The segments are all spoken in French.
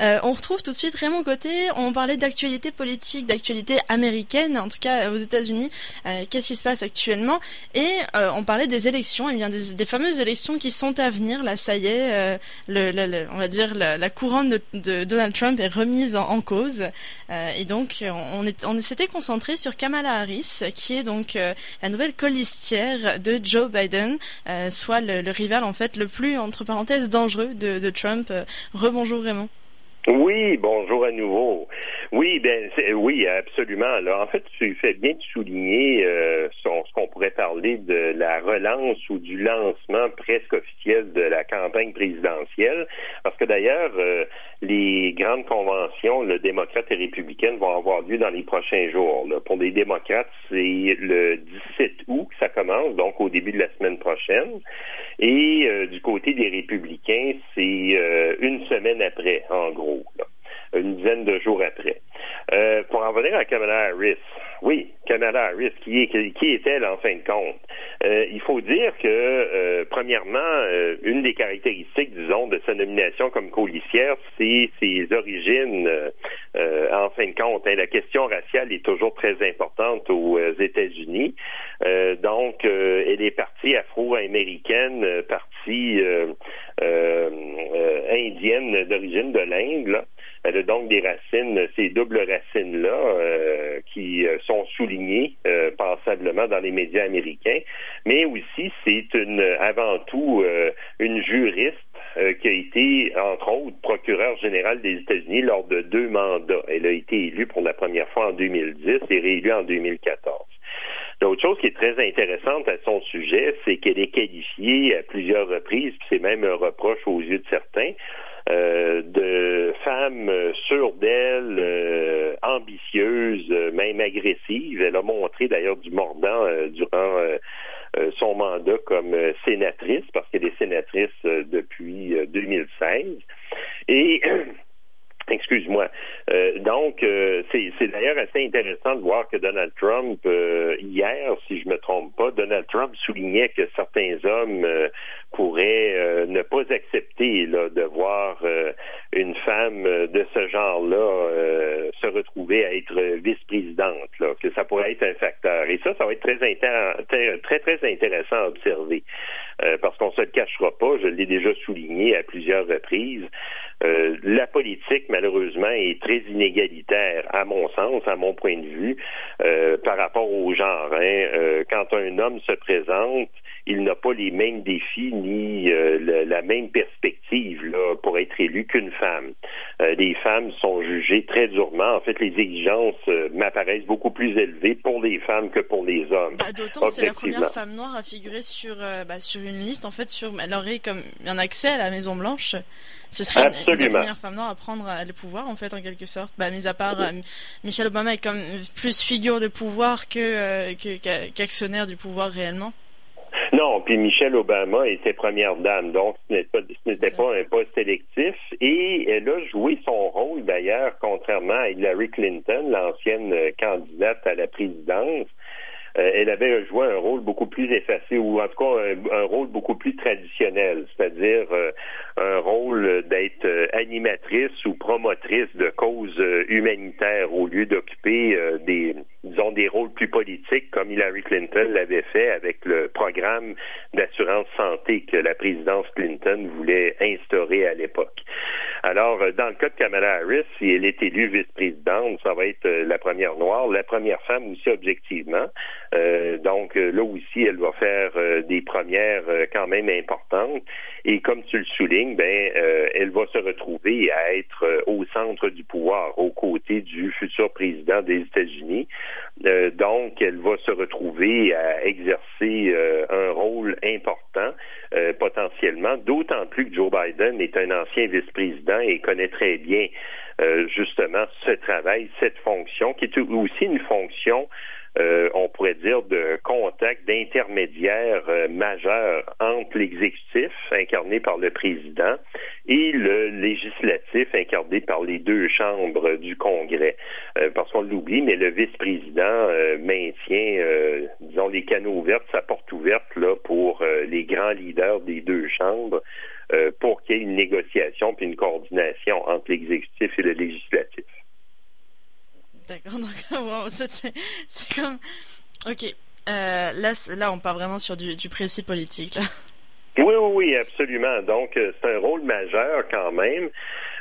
on retrouve tout de suite Raymond Côté. On parlait d'actualité politique, d'actualité américaine, en tout cas aux États-Unis. Qu'est-ce qui se passe actuellement? Et on parlait des élections, et eh bien des, fameuses élections qui sont à venir. Là, ça y est, on va dire la, couronne de, Donald Trump est remise en, cause. et donc, on, s'était concentré sur Kamala Harris, qui est donc la nouvelle colistière de Joe Biden, soit le, le, rival en fait le plus entre parenthèses dangereux de, de Trump. Rebonjour Raymond. Oui, bonjour à nouveau. Oui, ben oui, absolument. Alors, en fait, tu fais bien de souligner euh, ce qu'on pourrait parler de la relance ou du lancement presque officiel de la campagne présidentielle, parce que d'ailleurs, euh, les grandes conventions, le démocrate et républicaine, vont avoir lieu dans les prochains jours. Pour les démocrates, c'est le 17 août que ça commence, donc au début de la semaine prochaine. Et euh, du côté des républicains, c'est une semaine après, en gros une dizaine de jours après. Euh, pour en venir à Kamala Harris, oui, Kamala Harris, qui, est, qui est-elle en fin de compte? Euh, il faut dire que, euh, premièrement, une des caractéristiques, disons, de sa nomination comme colissière, c'est ses origines, en fin de compte. Hein. la question raciale est toujours très importante aux États-Unis. donc, elle est partie afro-américaine, partie indienne d'origine de l'Inde, elle a donc des racines, ces doubles racines-là, euh, qui euh, sont soulignées euh, passablement dans les médias américains, mais aussi c'est une avant tout une juriste qui a été, entre autres, procureur général des États-Unis lors de deux mandats. Elle a été élue pour la première fois en 2010 et réélue en 2014. L'autre chose qui est très intéressante à son sujet, c'est qu'elle est qualifiée à plusieurs reprises, puis c'est même un reproche aux yeux de certains, euh, de femmes sûres d'elle, euh, ambitieuses, même agressives. Elle a montré d'ailleurs du mordant euh, durant son mandat comme sénatrice, parce qu'elle est sénatrice depuis 2016. Et Excuse-moi. Euh, donc, euh, c'est d'ailleurs assez intéressant de voir que Donald Trump, euh, hier, si je me trompe pas, Donald Trump soulignait que certains hommes pourraient ne pas accepter là, de voir une femme de ce genre-là se retrouver à être vice-présidente, que ça pourrait être un facteur. Et ça, ça va être très, très, très intéressant à observer. parce qu'on se le cachera pas, je l'ai déjà souligné à plusieurs reprises. Euh, la politique, malheureusement, est très inégalitaire, à mon sens, à mon point de vue, euh, par rapport au genre. Hein. Euh, quand un homme se présente, il n'a pas les mêmes défis ni la même perspective là, pour être élu qu'une femme. les femmes sont jugées très durement. En fait, les exigences m'apparaissent beaucoup plus élevées pour les femmes que pour les hommes. Bah, D'autant que c'est la première femme noire à figurer sur, bah, sur une liste. En fait, sur, elle aurait comme un accès à la Maison Blanche. Ce serait une, la première femme noire à prendre le pouvoir, en fait, en quelque sorte. Bah, mis à part, euh, Michelle Obama est comme plus figure de pouvoir que, euh, qu'actionnaire du pouvoir réellement. Non, puis Michelle Obama était première dame, donc ce n'était pas, un poste électif. Et elle a joué son rôle, d'ailleurs, contrairement à Hillary Clinton, l'ancienne candidate à la présidence. Euh, elle avait joué un rôle beaucoup plus effacé ou en tout cas un, rôle beaucoup plus traditionnel, c'est-à-dire euh, un rôle d'être euh, animatrice ou promotrice de causes humanitaires au lieu d'occuper des disons des rôles plus politiques comme Hillary Clinton l'avait fait avec le programme d'assurance santé que la présidence Clinton voulait instaurer à l'époque. Alors, dans le cas de Kamala Harris, si elle est élue vice-présidente, ça va être la première noire, la première femme aussi objectivement. Euh, donc euh, là aussi, elle va faire euh, des premières quand même importantes. Et comme tu le soulignes, ben, elle va se retrouver à être au centre du pouvoir, aux côtés du futur président des États-Unis. donc, elle va se retrouver à exercer un rôle important d'autant plus que Joe Biden est un ancien vice-président et connaît très bien justement ce travail, cette fonction, qui est aussi une fonction euh, on pourrait dire, de contact, d'intermédiaire euh, majeur entre l'exécutif, incarné par le président, et le législatif, incarné par les deux chambres du Congrès. Euh, parce qu'on l'oublie, mais le vice-président maintient, disons, les canaux ouverts, sa porte ouverte là, pour les grands leaders des deux chambres pour qu'il y ait une négociation puis une coordination entre l'exécutif et le législatif. D'accord, donc c'est comme. Ok, euh, là, là, on part vraiment sur du, du précis politique. Oui, oui, oui, absolument. Donc, euh, c'est un rôle majeur quand même,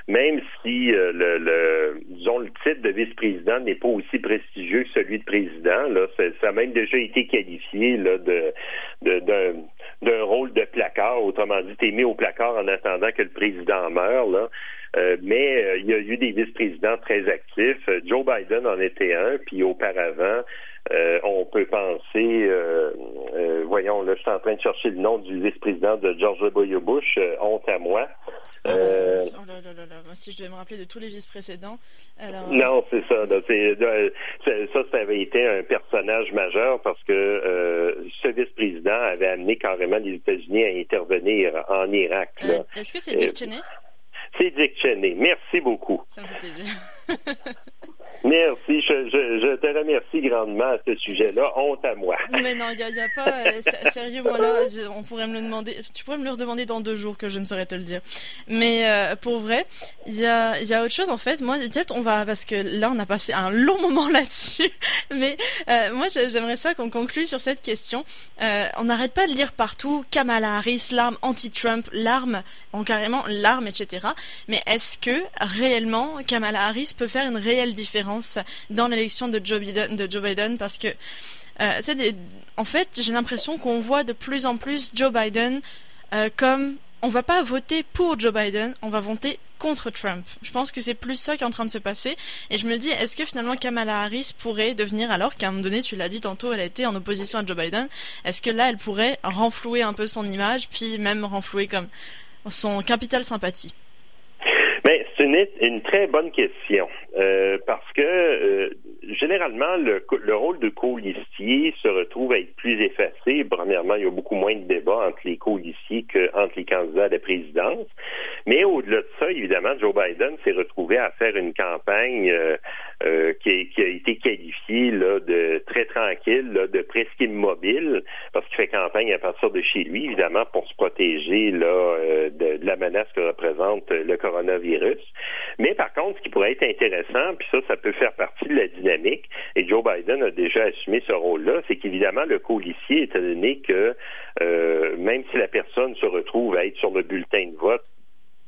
même si euh, le, le, disons, le titre de vice-président n'est pas aussi prestigieux que celui de président. Là, ça a même déjà été qualifié là, de, d'un, rôle de placard. Autrement dit, t'es mis au placard en attendant que le président meure. Là. Euh, mais euh, il y a eu des vice-présidents très actifs. Euh, Joe Biden en était un, puis auparavant, on peut penser, voyons, là, je suis en train de chercher le nom du vice-président de George W. Bush, honte à moi. Oh, oh là là là là. Si je devais me rappeler de tous les vice-précédents. Alors... Non, c'est ça. ça, ça avait été un personnage majeur parce que ce vice-président avait amené carrément les États-Unis à intervenir en Irak. Est-ce que c'est Dick Dick Cheney. Merci beaucoup. Ça me fait plaisir. Merci, je, je, je, te remercie grandement à ce sujet-là. Honte à moi. Mais non, il n'y a, pas. Euh, sérieux, moi là, on pourrait me le demander. Tu pourrais me le redemander dans deux jours que je ne saurais te le dire. Mais euh, pour vrai, il y a, y a autre chose en fait. Moi, peut-être on va parce que là, on a passé un long moment là-dessus. Mais euh, moi, j'aimerais ça qu'on conclue sur cette question. Euh, on n'arrête pas de lire partout Kamala Harris, l'arme anti-Trump, l'arme, en carrément l'arme, etc. Mais est-ce que réellement Kamala Harris peut faire une réelle différence? Dans l'élection de Joe Biden, parce que, euh, en fait, j'ai l'impression qu'on voit de plus en plus Joe Biden euh, comme on va pas voter pour Joe Biden, on va voter contre Trump. Je pense que c'est plus ça qui est en train de se passer. Et je me dis, est-ce que finalement Kamala Harris pourrait devenir, alors qu'à un moment donné, tu l'as dit tantôt, elle a été en opposition à Joe Biden, est-ce que là, elle pourrait renflouer un peu son image, puis même renflouer comme son capital sympathie? Une, une, très bonne question euh, parce que euh, généralement le, le, rôle de colistier se retrouve à être plus effacé. Premièrement, il y a beaucoup moins de débats entre les colistiers qu'entre les candidats à la présidence. Mais au-delà de ça, évidemment, Joe Biden s'est retrouvé à faire une campagne euh, euh qui, qui, a été qualifiée là, de tranquille, de presque immobile, parce qu'il fait campagne à partir de chez lui, évidemment, pour se protéger là, de, de la menace que représente le coronavirus mais par contre, ce qui pourrait être intéressant, puis ça, ça peut faire partie de la dynamique, et Joe Biden a déjà assumé ce rôle-là, c'est qu'évidemment, le policier, étant donné que euh, même si la personne se retrouve à être sur le bulletin de vote,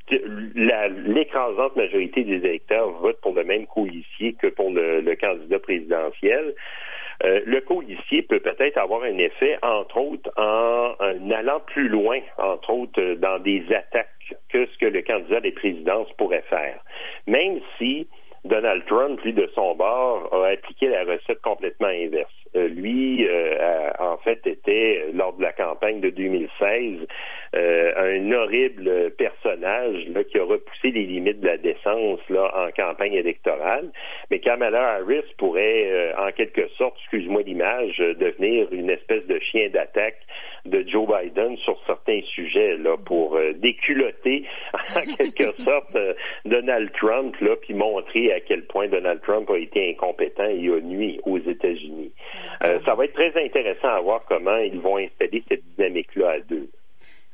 l'écrasante majorité des électeurs votent pour le même policier que pour le candidat présidentiel. Euh, le policier peut peut-être avoir un effet, entre autres, en, allant plus loin, entre autres, euh, dans des attaques que ce que le candidat des présidences pourrait faire. Même si Donald Trump, lui, de son bord, a appliqué la recette complètement inverse. Euh, lui, en fait, était, lors de la campagne de 2016, euh, un horrible personnage là, qui a repoussé les limites de la décence là, en campagne électorale. Mais Kamala Harris pourrait, euh, en quelque sorte, excuse-moi l'image, devenir une espèce de chien d'attaque de Joe Biden sur certains sujets là, pour euh, déculotter en quelque sorte Donald Trump là, puis montrer à quel point Donald Trump a été incompétent et a nuit aux États-Unis. Ça va être très intéressant à voir comment ils vont installer cette dynamique-là à deux.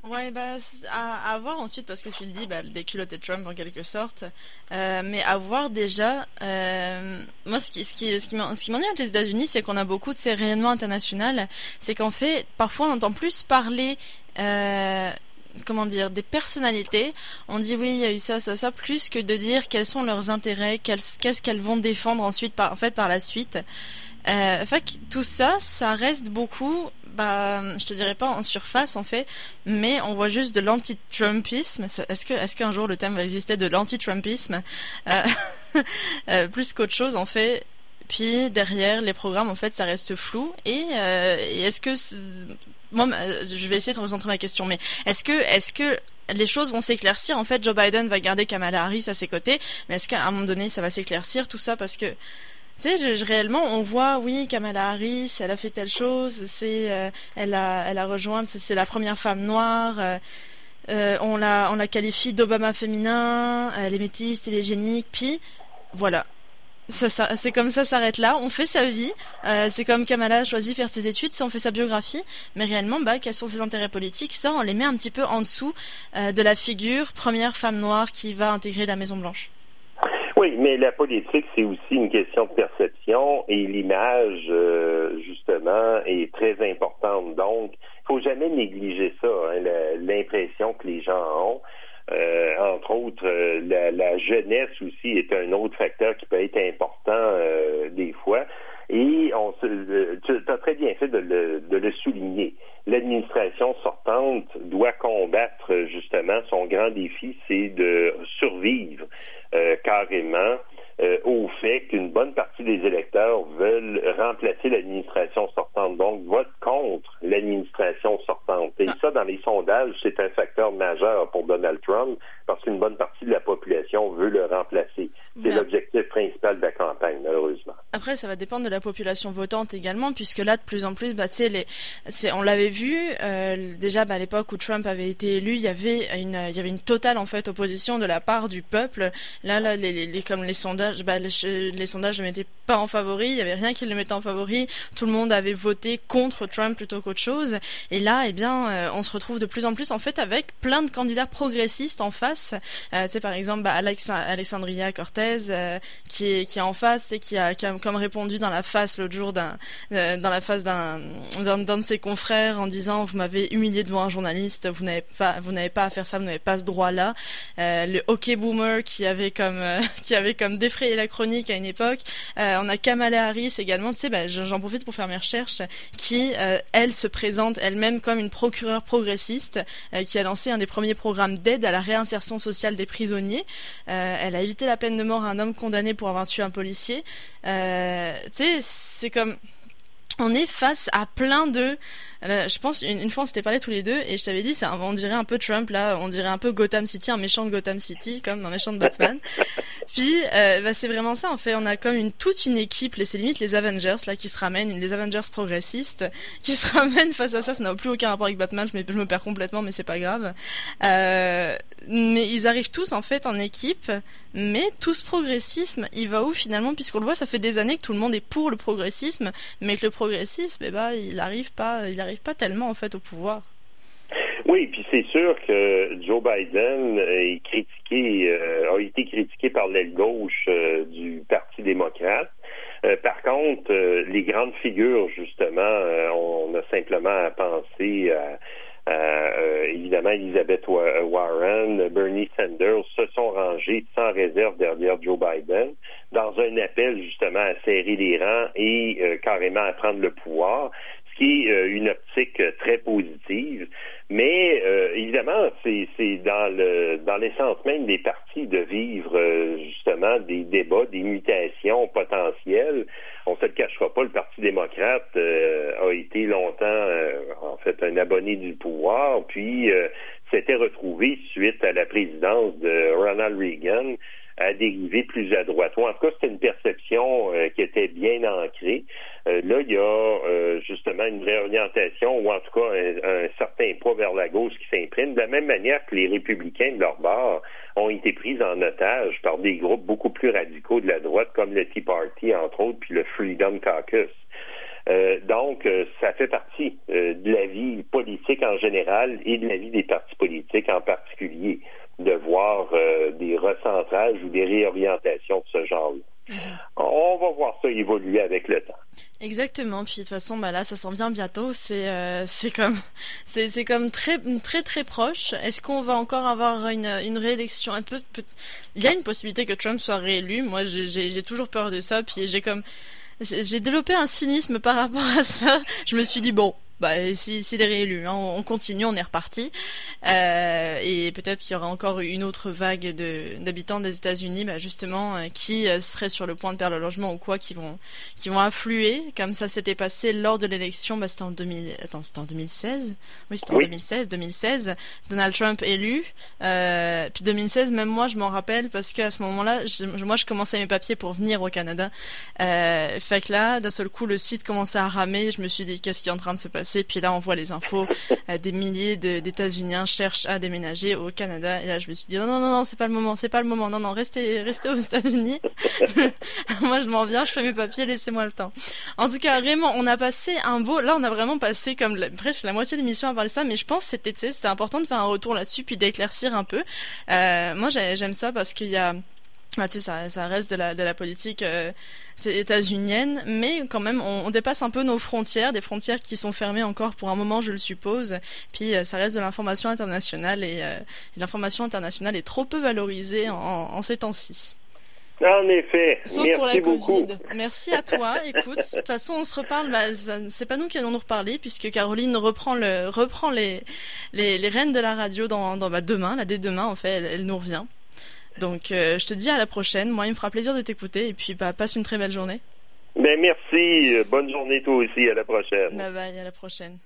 Ouais, bah, à, voir ensuite, parce que tu le dis, bah, le déculotté Trump en quelque sorte. Euh, mais à voir déjà, euh, moi, ce qui, ce qui, m'ennuie avec les États-Unis, c'est qu'on a beaucoup de ces rayonnements internationaux. C'est qu'en fait, parfois, on entend plus parler, euh, comment dire, des personnalités. On dit oui, il y a eu ça, ça, ça, plus que de dire quels sont leurs intérêts, qu'est-ce qu'elles vont défendre ensuite, en fait, par la suite. Euh, fait tout ça, ça reste beaucoup bah, je te dirais pas en surface en fait, mais on voit juste de l'anti-Trumpisme. Est-ce que, qu'un jour le thème va exister de l'anti-Trumpisme? Euh, euh, plus qu'autre chose en fait. Puis derrière les programmes en fait ça reste flou et, est-ce que moi je vais essayer de recentrer ma question, mais que est-ce que les choses vont s'éclaircir? En fait, Joe Biden va garder Kamala Harris à ses côtés, mais est-ce qu'à un moment donné, ça va s'éclaircir tout ça? Parce que Tu sais, réellement, on voit, oui, Kamala Harris, elle a fait telle chose, c'est, euh, elle a, elle a rejoint, c'est la première femme noire. Euh, euh, on la, on la qualifie d'Obama féminin, elle est métisse, télégénique, puis voilà. Ça, ça, c'est comme ça s'arrête là. On fait sa vie. c'est comme Kamala a choisi faire ses études, ça on fait sa biographie. Mais réellement, bah, quels sont ses intérêts politiques Ça, on les met un petit peu en dessous de la figure première femme noire qui va intégrer la Maison Blanche. Oui, mais la politique, c'est aussi une question de perception et l'image, euh, justement, est très importante. Donc, il faut jamais négliger ça, hein, l'impression que les gens ont. Euh, entre autres, euh, la, jeunesse aussi est un autre facteur qui peut être important des fois. Et on tu as très bien fait de le, de le souligner. L'administration sortante doit combattre justement son grand défi, c'est de survivre euh, carrément euh, au fait qu'une bonne partie des électeurs veulent remplacer l'administration sortante, donc votent contre l'administration sortante. Et ah. ça, dans les sondages, c'est un facteur majeur pour Donald Trump parce qu'une bonne partie population veut le remplacer. C'est l'objectif principal de la campagne, malheureusement. Après, ça va dépendre de la population votante également, puisque là, de plus en plus, bah, les, on l'avait vu euh, déjà bah, à l'époque où Trump avait été élu, il y avait une, il y avait une totale en fait opposition de la part du peuple. Là, là, les, les comme les sondages bah, les, sondages ne mettaient pas en favori, il n'y avait rien qui le mettait en favori, tout le monde avait voté contre Trump plutôt qu'autre chose. Et là, eh bien, euh, on se retrouve de plus en plus en fait avec plein de candidats progressistes en face. Euh, tu sais, par exemple, bah, Alexandria Cortez euh, qui est qui est en face et qui a, comme répondu dans la face l'autre jour d'un dans la face d'un d'un de ses confrères en disant vous m'avez humilié devant un journaliste, vous n'avez pas vous n'avez pas à faire ça, vous n'avez pas ce droit-là. le hockey boomer qui avait comme qui avait comme défrayé la chronique à une époque. Euh, on a Kamala Harris également, tu sais, bah, j'en profite pour faire mes recherches, qui, euh, elle, se présente elle-même comme une procureure progressiste, euh, qui a lancé un des premiers programmes d'aide à la réinsertion sociale des prisonniers. Elle a évité la peine de mort à un homme condamné pour avoir tué un policier. tu sais, c'est comme on est face à plein de je pense une, fois on s'était parlé tous les deux et je t'avais dit ça on dirait un peu Trump là on dirait un peu Gotham City un méchant de Gotham City comme un méchant de Batman. Puis euh, bah, c'est vraiment ça en fait. On a comme une toute une équipe c'est limite les Avengers là qui se ramènent les Avengers progressistes qui se ramènent face à ça. Ça n'a plus aucun rapport avec Batman je me, je me perds complètement mais c'est pas grave. Euh, mais ils arrivent tous en fait en équipe mais tout ce progressisme il va où finalement? Puisqu'on le voit ça fait des années que tout le monde est pour le progressisme mais que le progressisme eh ben, il arrive pas il pas tellement en fait au pouvoir. Oui, puis c'est sûr que Joe Biden est critiqué, euh, a été critiqué par l'aile gauche euh, du Parti démocrate. Euh, par contre, les grandes figures, justement, on a simplement à penser à évidemment Elizabeth Warren, Bernie Sanders se sont rangés sans réserve derrière Joe Biden dans un appel justement à serrer les rangs et carrément à prendre le pouvoir qui est euh, une optique euh, très positive. Mais euh, évidemment, c'est dans le dans l'essence même des partis de vivre justement des débats, des mutations potentielles. On ne se le cachera pas, le Parti démocrate a été longtemps un abonné du pouvoir, puis s'était retrouvé suite à la présidence de Ronald Reagan à dériver plus à droite. en tout cas, c'était une perception qui était bien ancrée. Euh, là, il y a euh, justement une réorientation ou en tout cas un, certain poids vers la gauche qui s'imprime, de la même manière que les républicains de leur bord ont été pris en otage par des groupes beaucoup plus radicaux de la droite, comme le Tea Party, entre autres, puis le Freedom Caucus. Euh, donc, ça fait partie de la vie politique en général et de la vie des partis politiques en particulier, de voir des recentrages ou des réorientations de ce genre-là. Mm-hmm. On va voir ça évoluer avec le temps. Exactement. Puis de toute façon, bah là, ça s'en vient bientôt. C'est euh, c'est comme c'est c'est comme très très très proche. Est-ce qu'on va encore avoir une une réélection? Un peu, Il y a une possibilité que Trump soit réélu. Moi, j'ai toujours peur de ça. Puis j'ai comme j'ai développé un cynisme par rapport à ça. Je me suis dit bon, bah, s'il si, est réélu, hein, on continue, on est reparti. Euh, et peut-être qu'il y aura encore une autre vague d'habitants des États-Unis, bah, justement, euh, qui euh, seraient sur le point de perdre le logement ou quoi, qui vont, qui vont affluer, comme ça s'était passé lors de l'élection. Bah, c'était en 2000, attends, c'était en 2016. Oui, c'était en 2016. 2016, Donald Trump élu. Euh, puis 2016, même moi, je m'en rappelle parce qu'à ce moment-là, moi, je commençais mes papiers pour venir au Canada. Euh, fait que là, d'un seul coup, le site commençait à ramer. Je me suis dit, qu'est-ce qui est en train de se passer? Puis là, on voit les infos. Euh, des milliers d'États-Uniens cherchent à déménager au Canada. Et là, je me suis dit, non, non, non, non c'est pas le moment, c'est pas le moment. Non, non, restez, restez aux États-Unis. Moi, je m'en viens, je fais mes papiers, laissez-moi le temps. En tout cas, vraiment, on a passé un beau, là, on a vraiment passé comme presque la moitié de l'émission à parler ça, mais je pense que c'était, c'était important de faire un retour là-dessus, puis d'éclaircir un peu. Euh, moi, j'aime ça parce qu'il y a, bah, ça, ça reste de la, de la politique euh, états-unienne, mais quand même, on, dépasse un peu nos frontières, des frontières qui sont fermées encore pour un moment, je le suppose. Puis euh, ça reste de l'information internationale et, euh, l'information internationale est trop peu valorisée en, en ces temps-ci. En effet. Sauf Merci pour la beaucoup. Covid. Merci à toi. Écoute, de toute façon, on se reparle. Bah, c'est pas nous qui allons nous reparler puisque Caroline reprend le reprend les les, les rênes de la radio dans, dans bah, demain. Là, dès demain, en fait, elle, elle nous revient. Donc, euh, je te dis à la prochaine. Moi, il me fera plaisir de t'écouter. Et puis, bah, passe une très belle journée. Ben, merci. Bonne journée, toi aussi. À la prochaine. Bye bye. À la prochaine.